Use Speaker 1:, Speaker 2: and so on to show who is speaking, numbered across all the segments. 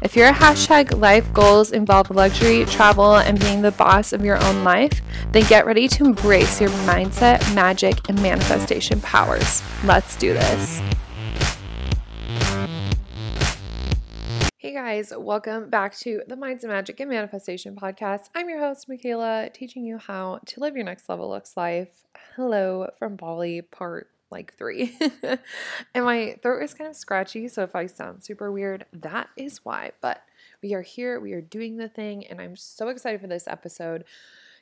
Speaker 1: If your hashtag life goals involve luxury, travel, and being the boss of your own life, then get ready to embrace your mindset, magic, and manifestation powers. Let's do this. Hey guys, welcome back to the Mindset Magic and Manifestation podcast. I'm your host, Mikayla, teaching you how to live your next level looks life. Hello from Bali, part like three. and my throat is kind of scratchy, so if I sound super weird, that is why. But we are here, we are doing the thing, and I'm so excited for this episode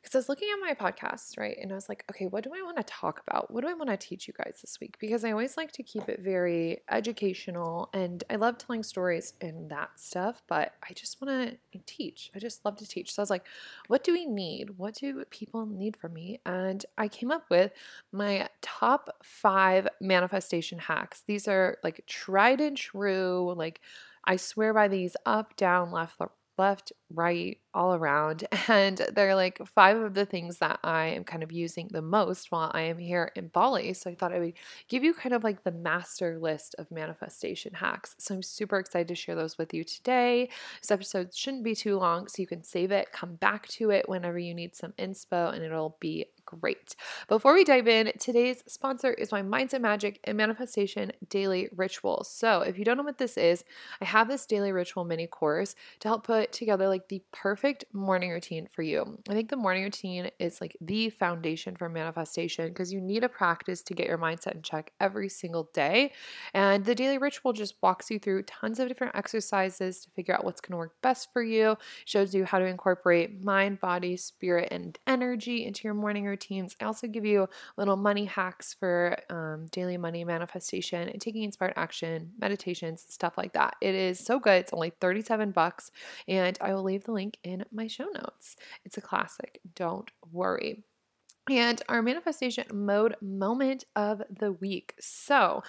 Speaker 1: because I was looking at my podcast, right? And I was like, okay, what do I want to talk about? What do I want to teach you guys this week? Because I always like to keep it very educational and I love telling stories and that stuff, but I just want to teach. I just love to teach. So I was like, what do we need? What do people need from me? And I came up with my top five manifestation hacks. These are like tried and true, like I swear by these up, down, left, left, right, all around. And they're like five of the things that I am kind of using the most while I am here in Bali. So I thought I would give you kind of like the master list of manifestation hacks. So I'm super excited to share those with you today. This episode shouldn't be too long, so you can save it, come back to it whenever you need some inspo, and it'll be great. Before we dive in, today's sponsor is my Mindset Magic and Manifestation Daily Ritual. So, if you don't know what this is, I have this daily ritual mini course to help put together like the perfect morning routine for you. I think the morning routine is like the foundation for manifestation because you need a practice to get your mindset in check every single day. And the daily ritual just walks you through tons of different exercises to figure out what's going to work best for you, shows you how to incorporate mind, body, spirit, and energy into your morning routines. I also give you little money hacks for um, daily money manifestation and taking inspired action, meditations, stuff like that. It is so good. It's only 37 bucks. And I will leave the link in my show notes. It's a classic. Don't worry. And our manifestation mode moment of the week. So,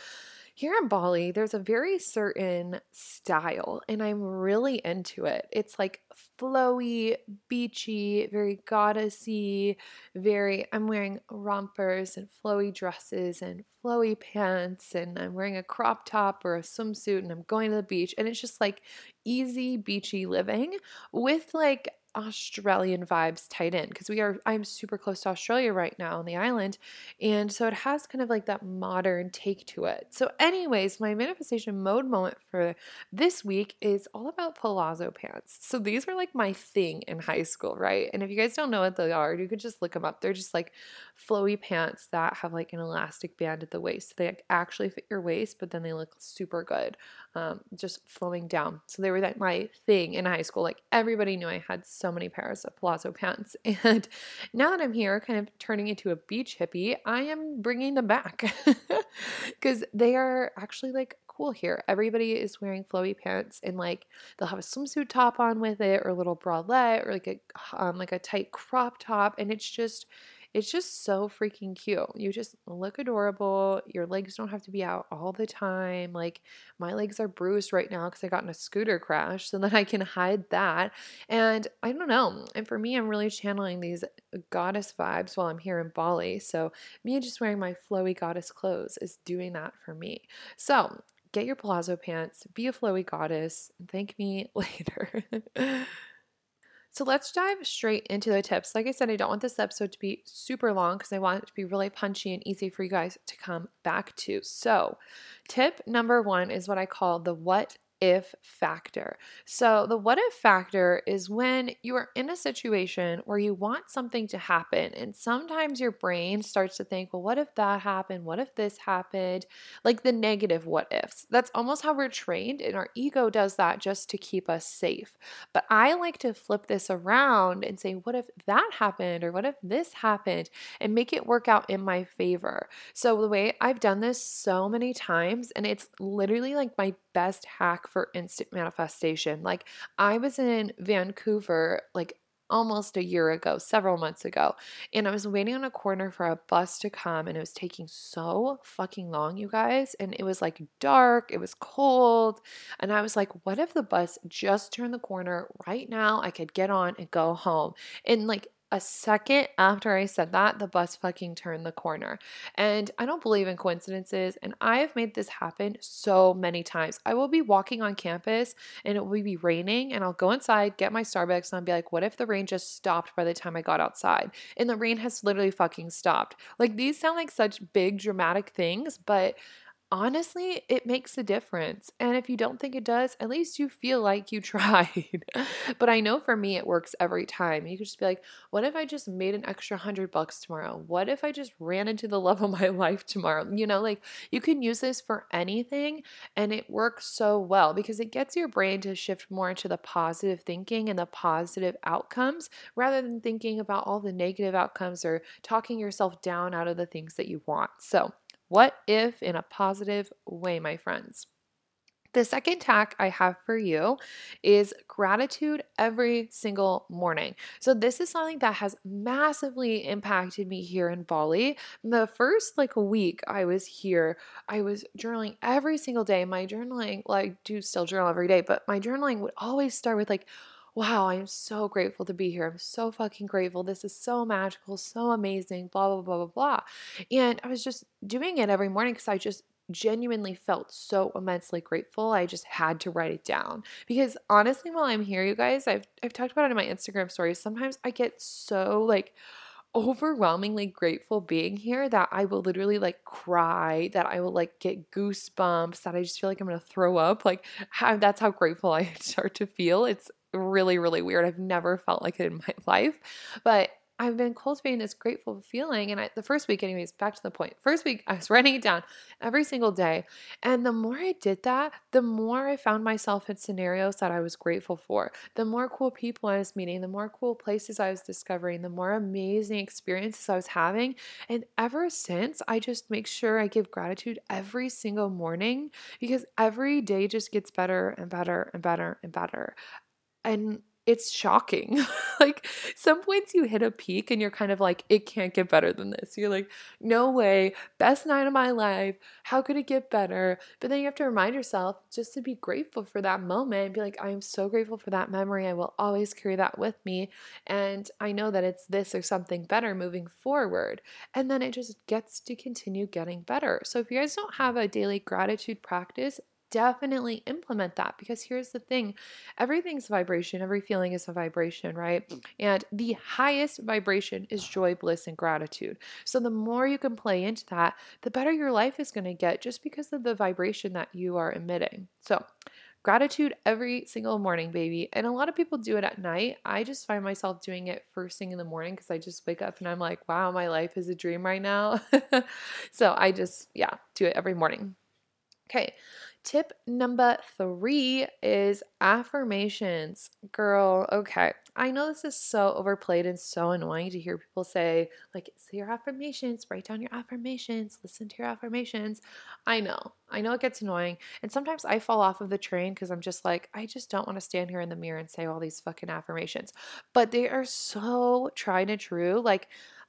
Speaker 1: here in Bali, there's a very certain style, and I'm really into it. It's like flowy, beachy, very goddessy, very. I'm wearing rompers and flowy dresses and flowy pants, and I'm wearing a crop top or a swimsuit, and I'm going to the beach, and it's just like easy, beachy living with like Australian vibes tied in because we are I'm super close to Australia right now on the island and so it has kind of like that modern take to it. So anyways, my manifestation mode moment for this week is all about palazzo pants. So these were like my thing in high school, right? And if you guys don't know what they are, you could just look them up. They're just like flowy pants that have like an elastic band at the waist. So they actually fit your waist, but then they look super good. Um, just flowing down. So they were that my thing in high school. Like everybody knew I had so so many pairs of palazzo pants. And now that I'm here, kind of turning into a beach hippie, I am bringing them back because they are actually like cool here. Everybody is wearing flowy pants and like they'll have a swimsuit top on with it or a little bralette or like a um, like a tight crop top and it's just it's just so freaking cute. You just look adorable. Your legs don't have to be out all the time. Like my legs are bruised right now because I got in a scooter crash, so that I can hide that. And I don't know. And for me, I'm really channeling these uh, goddess vibes while I'm here in Bali. So me just wearing my flowy goddess clothes is doing that for me. So get your palazzo pants, be a flowy goddess, and thank me later. So let's dive straight into the tips. Like I said, I don't want this episode to be super long because I want it to be really punchy and easy for you guys to come back to. So, tip number one is what I call the what if factor. So, the what if factor is when you are in a situation where you want something to happen, and sometimes your brain starts to think, well, what if that happened? What if this happened? Like the negative what ifs. That's almost how we're trained, and our ego does that just to keep us safe. But I like to flip this around and say, what if that happened? Or what if this happened? And make it work out in my favor. So, the way I've done this so many times, and it's literally like my best hack for instant manifestation. Like I was in Vancouver like almost a year ago, several months ago. And I was waiting on a corner for a bus to come, and it was taking so fucking long, you guys. And it was like dark, it was cold. And I was like, what if the bus just turned the corner right now? I could get on and go home. And like, a second after I said that, the bus fucking turned the corner. And I don't believe in coincidences. And I have made this happen so many times. I will be walking on campus and it will be raining, and I'll go inside, get my Starbucks, and I'll be like, what if the rain just stopped by the time I got outside? And the rain has literally fucking stopped. Like these sound like such big dramatic things, but honestly, it makes a difference. And if you don't think it does, at least you feel like you tried. but I know for me, it works every time. You could just be like, what if I just made an extra hundred bucks tomorrow? What if I just ran into the love of my life tomorrow? You know, like you can use this for anything and it works so well because it gets your brain to shift more into the positive thinking and the positive outcomes rather than thinking about all the negative outcomes or talking yourself down out of the things that you want. So, what if in a positive way, my friends? The second tack I have for you is gratitude every single morning. So this is something that has massively impacted me here in Bali. The first like week I was here, I was journaling every single day. My journaling, like do still journal every day, but my journaling would always start with like wow, I'm so grateful to be here. I'm so fucking grateful. This is so magical, so amazing, blah, blah, blah, blah, blah. And I was just doing it every morning because I just genuinely felt so immensely grateful. I just had to write it down. Because honestly, while I'm here, you guys, I've I've talked about it in my Instagram stories. Sometimes I get so like overwhelmingly grateful being here that I will literally like cry, that I will like get goosebumps, that I just feel like I'm gonna throw up. Like how, that's how grateful I start to feel. It's really, really weird. I've never felt like it in my life. But I've been cultivating this grateful feeling. And I, the first week, anyways, back to the point. First week, I was writing it down every single day. And the more I did that, the more I found myself in scenarios that I was grateful for. The more cool people I was meeting, the more cool places I was discovering, the more amazing experiences I was having. And ever since, I just make sure I give gratitude every single morning because every day just gets better and better and better and better and it's shocking. like some points you hit a peak and you're kind of like, it can't get better than this. You're like, no way, best night of my life. How could it get better? But then you have to remind yourself just to be grateful for that moment and be like, I am so grateful for that memory. I will always carry that with me. And I know that it's this or something better moving forward. And then it just gets to continue getting better. So if you guys don't have a daily gratitude practice, definitely implement that because here's the thing everything's vibration, every feeling is a vibration, right? Mm. And the highest vibration is joy, bliss, and gratitude. So the more you can play into that, the better your life is going to get just because of the vibration that you are emitting. So, gratitude every single morning, baby. And a lot of people do it at night. I just find myself doing it first thing in the morning because I just wake up and I'm like, wow, my life is a dream right now. so I just, yeah, do it every morning. Okay, Tip number three is affirmations. Girl, okay. I know this is so overplayed and so annoying to hear people say, like, say your affirmations, write down your affirmations, listen to your affirmations. I know. I know it gets annoying. And sometimes I fall off of the train because I'm just like, I just don't want to stand here in the mirror and say all these fucking affirmations. But they are so tried and true. Like,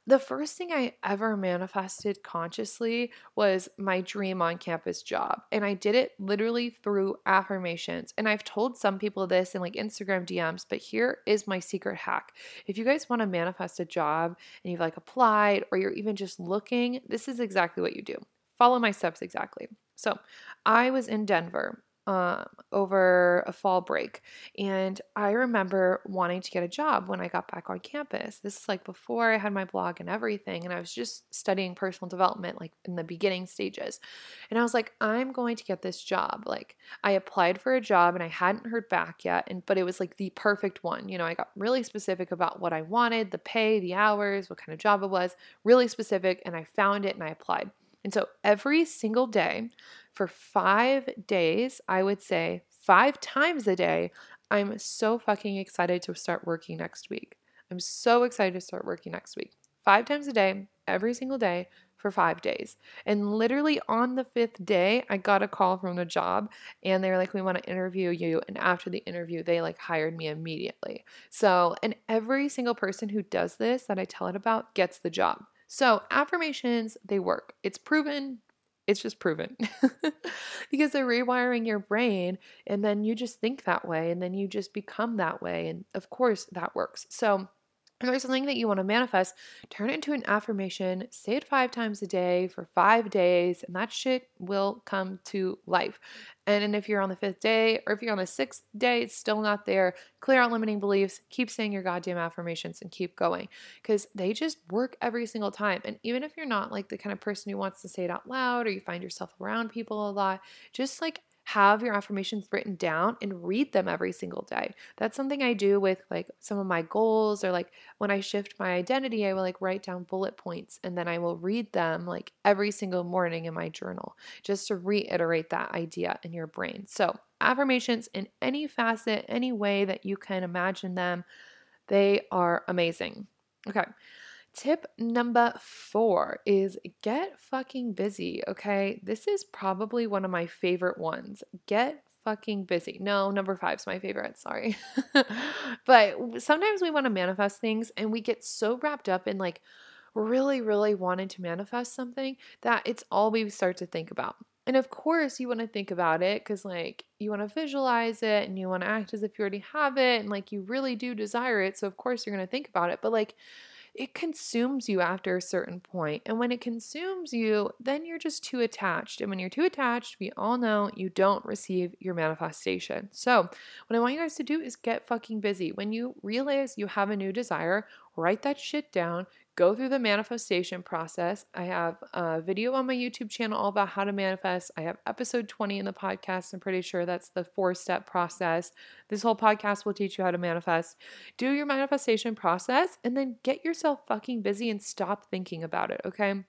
Speaker 1: the first thing I ever manifested consciously was my dream on campus job. And I did it literally through affirmations. And I've told some people this in like Instagram DMs, but here is my secret hack. If you guys want to manifest a job and you've like applied or you're even just looking, this is exactly what you do. Follow my steps exactly. So I was in Denver um, over a fall break. And I remember wanting to get a job when I got back on campus. This is like before I had my blog and everything. And I was just studying personal development, like in the beginning stages. And I was like, I'm going to get this job. Like, I applied for a job and I hadn't heard back yet. And, but it was like the perfect one. You know, I got really specific about what I wanted, the pay, the hours, what kind of job it was, really specific. And I found it and I applied. And so every single day for five days, I would say five times a day, I'm so fucking excited to start working next week. I'm so excited to start working next week. Five times a day, every single day, for five days. And literally on the fifth day, I got a call from the job and they were like, We want to interview you. And after the interview, they like hired me immediately. So, and every single person who does this that I tell it about gets the job. So, affirmations, they work. It's proven. It's just proven because they're rewiring your brain and then you just think that way and then you just become that way. And of course, that works. So, if there's something that you want to manifest, turn it into an affirmation, say it five times a day for five days, and that shit will come to life. And, and if you're on the fifth day or if you're on the sixth day, it's still not there, clear out limiting beliefs, keep saying your goddamn affirmations and keep going because they just work every single time. And even if you're not like the kind of person who wants to say it out loud or you find yourself around people a lot, just like have your affirmations written down and read them every single day. That's something I do with like some of my goals or like when I shift my identity, I will like write down bullet points and then I will read them like every single morning in my journal just to reiterate that idea in your brain. So, affirmations in any facet, any way that you can imagine them, they are amazing. Okay. Tip number four is get fucking busy, okay? This is probably one of my favorite ones. Get fucking busy. No, number five is my favorite, sorry. but sometimes we want to manifest things and we get so wrapped up in like really, really wanting to manifest something that it's all we start to think about. And of course, you want to think about it because, like, you want to visualize it and you want to act as if you already have it and, like, you really do desire it. So, of course, you're going to think about it. But, like, it consumes you after a certain point. And when it consumes you, then you're just too attached. And when you're too attached, we all know you don't receive your manifestation. So, what I want you guys to do is get fucking busy. When you realize you have a new desire, write that shit down, go through the manifestation process. I have a video on my YouTube channel all about how to manifest. I have episode 20 in the podcast. I'm pretty sure that's the four step process. This whole podcast will teach you how to manifest. Do your manifestation process and then get yourself fucking busy and stop thinking about it, okay?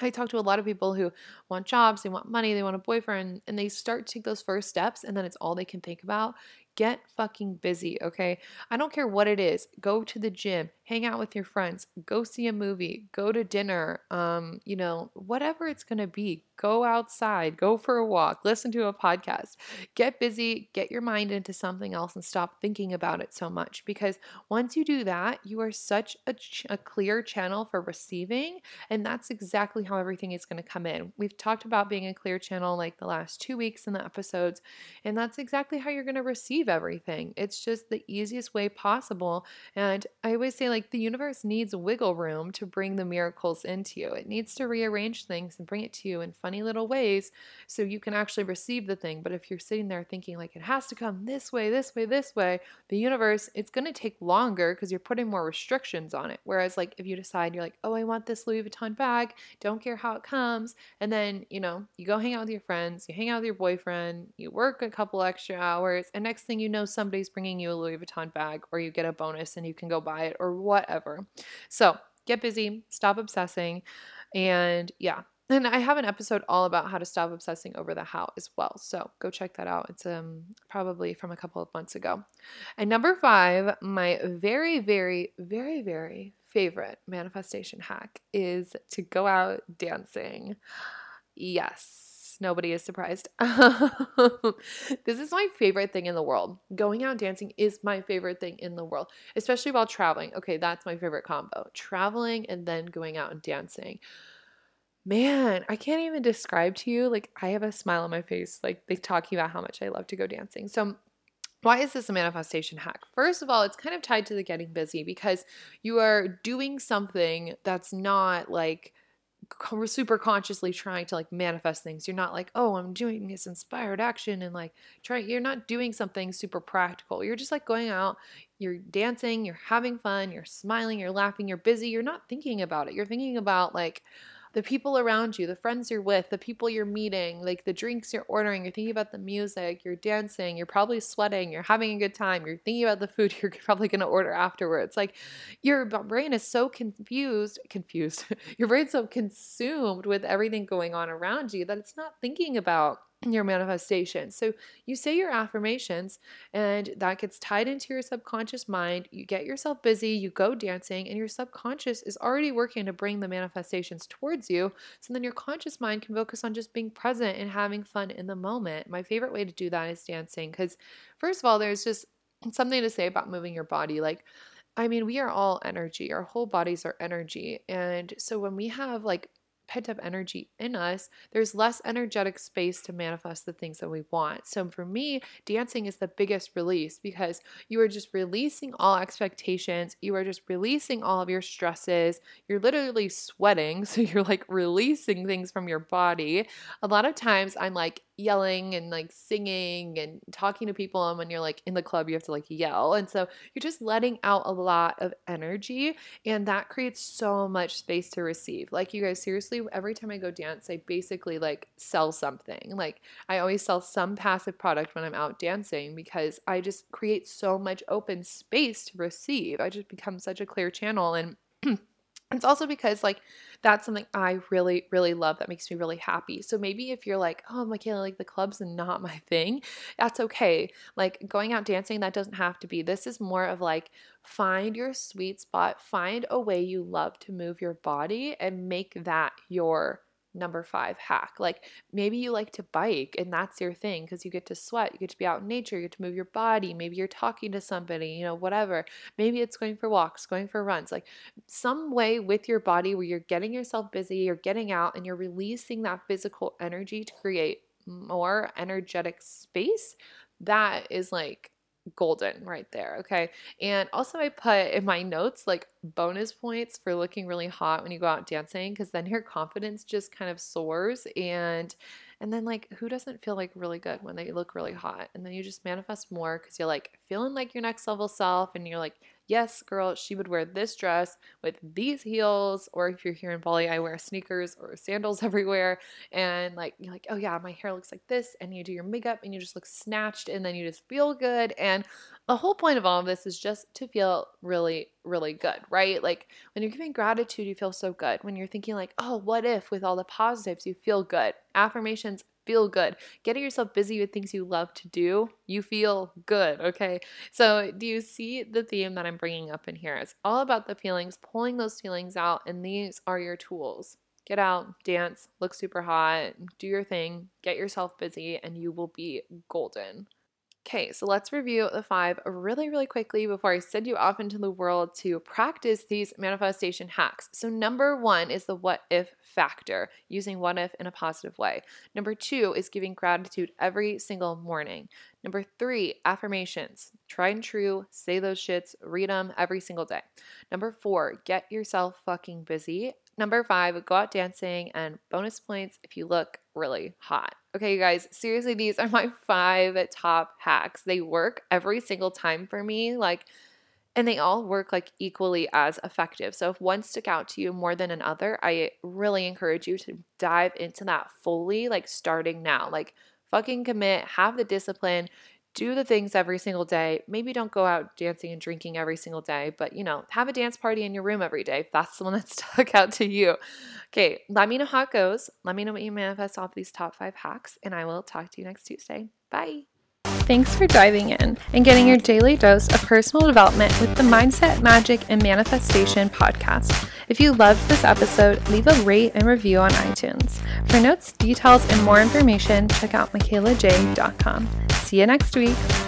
Speaker 1: I talk to a lot of people who want jobs, they want money, they want a boyfriend, and they start to take those first steps, and then it's all they can think about. Get fucking busy, okay? I don't care what it is. Go to the gym, hang out with your friends, go see a movie, go to dinner, um, you know, whatever it's going to be. Go outside, go for a walk, listen to a podcast. Get busy, get your mind into something else and stop thinking about it so much because once you do that, you are such a, ch- a clear channel for receiving and that's exactly how everything is going to come in. We've talked about being a clear channel like the last 2 weeks in the episodes and that's exactly how you're going to receive everything. It's just the easiest way possible and I always say like the universe needs wiggle room to bring the miracles into you. It needs to rearrange things and bring it to you in funny little ways so you can actually receive the thing. But if you're sitting there thinking like it has to come this way, this way, this way, the universe, it's going to take longer because you're putting more restrictions on it. Whereas, like, if you decide you're like, oh, I want this Louis Vuitton bag, don't care how it comes, and then, you know, you go hang out with your friends, you hang out with your boyfriend, you work a couple extra hours, and next thing you know, somebody's bringing you a Louis Vuitton bag or you get a bonus and you can go buy it or whatever. So, get busy, stop obsessing, and yeah, and I have an episode all about how to stop obsessing over the how as well. So go check that out. It's um probably from a couple of months ago. And number five, my very, very, very, very favorite manifestation hack is to go out dancing. Yes, nobody is surprised. this is my favorite thing in the world. Going out dancing is my favorite thing in the world, especially while traveling. Okay, that's my favorite combo traveling and then going out and dancing man, I can't even describe to you. Like, I have a smile on my face, like, they talking about how much I love to go dancing. So, why is this a manifestation hack? First of all, it's kind of tied to the getting busy because you are doing something that's not like super consciously trying to like manifest things. You're not like, oh, I'm doing this inspired action and like trying, you're not doing something super practical. You're just like going out, you're dancing, you're having fun, you're smiling, you're laughing, you're busy, you're not thinking about it. You're thinking about like, the people around you, the friends you're with, the people you're meeting, like the drinks you're ordering, you're thinking about the music, you're dancing, you're probably sweating, you're having a good time, you're thinking about the food you're probably going to order afterwards. Like your brain is so confused, confused, your brain's so consumed with everything going on around you that it's not thinking about your manifestation. So you say your affirmations and that gets tied into your subconscious mind. You get yourself busy, you go dancing, and your subconscious is already working to bring the manifestations towards you. So then your conscious mind can focus on just being present and having fun in the moment. My favorite way to do that is dancing because, first of all, there's just something to say about moving your body. Like, I mean, we are all energy. Our whole bodies are energy. And so when we have like pent up energy in us, there's less energetic space to manifest the things that we want. So for me, dancing is the biggest release because you are just releasing all expectations. You are just releasing all of your stresses. You're literally sweating. So you're like releasing things from your body. A lot of times I'm like, yelling and like singing and talking to people and when you're like in the club you have to like yell and so you're just letting out a lot of energy and that creates so much space to receive. Like you guys seriously every time i go dance i basically like sell something. Like i always sell some passive product when i'm out dancing because i just create so much open space to receive. I just become such a clear channel and It's also because like that's something I really, really love that makes me really happy. So maybe if you're like, oh, Mikayla, like the club's not my thing, that's okay. Like going out dancing, that doesn't have to be. This is more of like find your sweet spot, find a way you love to move your body and make that your number five hack. Like maybe you like to bike and that's your thing because you get to sweat, you get to be out in nature, you get to move your body. Maybe you're talking to somebody, you know, whatever. Maybe it's going for walks, going for runs, like some way with your body where you're getting yourself busy, you're getting out and you're releasing that physical energy to create more energetic space. That is like golden right there. Okay. And also, I put in my notes like bonus points for looking really hot when you go out dancing because then your confidence just kind of soars and and then like who doesn't feel like really good when they look really hot and then you just manifest more because you're like feeling like your next level self and you're like yes, girl, she would wear this dress with these heels. Or if you're here in Bali, I wear sneakers or sandals everywhere. And like, you're like, oh yeah, my hair looks like this. And you do your makeup and you just look snatched and then you just feel good. And the whole point of all of this is just to feel really, really good, right? Like when you're giving gratitude, you feel so good. When you're thinking, like, oh, what if with all the positives, you feel good. Affirmations feel good. Getting yourself busy with things you love to do, you feel good, okay? So, do you see the theme that I'm bringing up in here? It's all about the feelings, pulling those feelings out, and these are your tools. Get out, dance, look super hot, do your thing, get yourself busy, and you will be golden. Okay, so let's review the five really, really quickly before I send you off into the world to practice these manifestation hacks. So, number one is the what if factor, using what if in a positive way. Number two is giving gratitude every single morning. Number three, affirmations. Try and true, say those shits, read them every single day. Number four, get yourself fucking busy. Number five, go out dancing and bonus points if you look really hot. Okay, you guys, seriously, these are my five top hacks. They work every single time for me. Like, and they all work like equally as effective. So if one stuck out to you more than another, I really encourage you to dive into that fully, like starting now. Like, fucking commit, have the discipline do the things every single day. Maybe don't go out dancing and drinking every single day, but you know, have a dance party in your room every day if that's the one that stuck out to you. Okay, let me know how it goes. Let me know what you manifest off these top five hacks, and I will talk to you next Tuesday. Bye. Thanks for diving in and getting your daily dose of personal development with the Mindset, Magic, and Manifestation podcast. If you loved this episode, leave a rate and review on iTunes. For notes, details, and more information, check out mikaylajai.com. See you next week.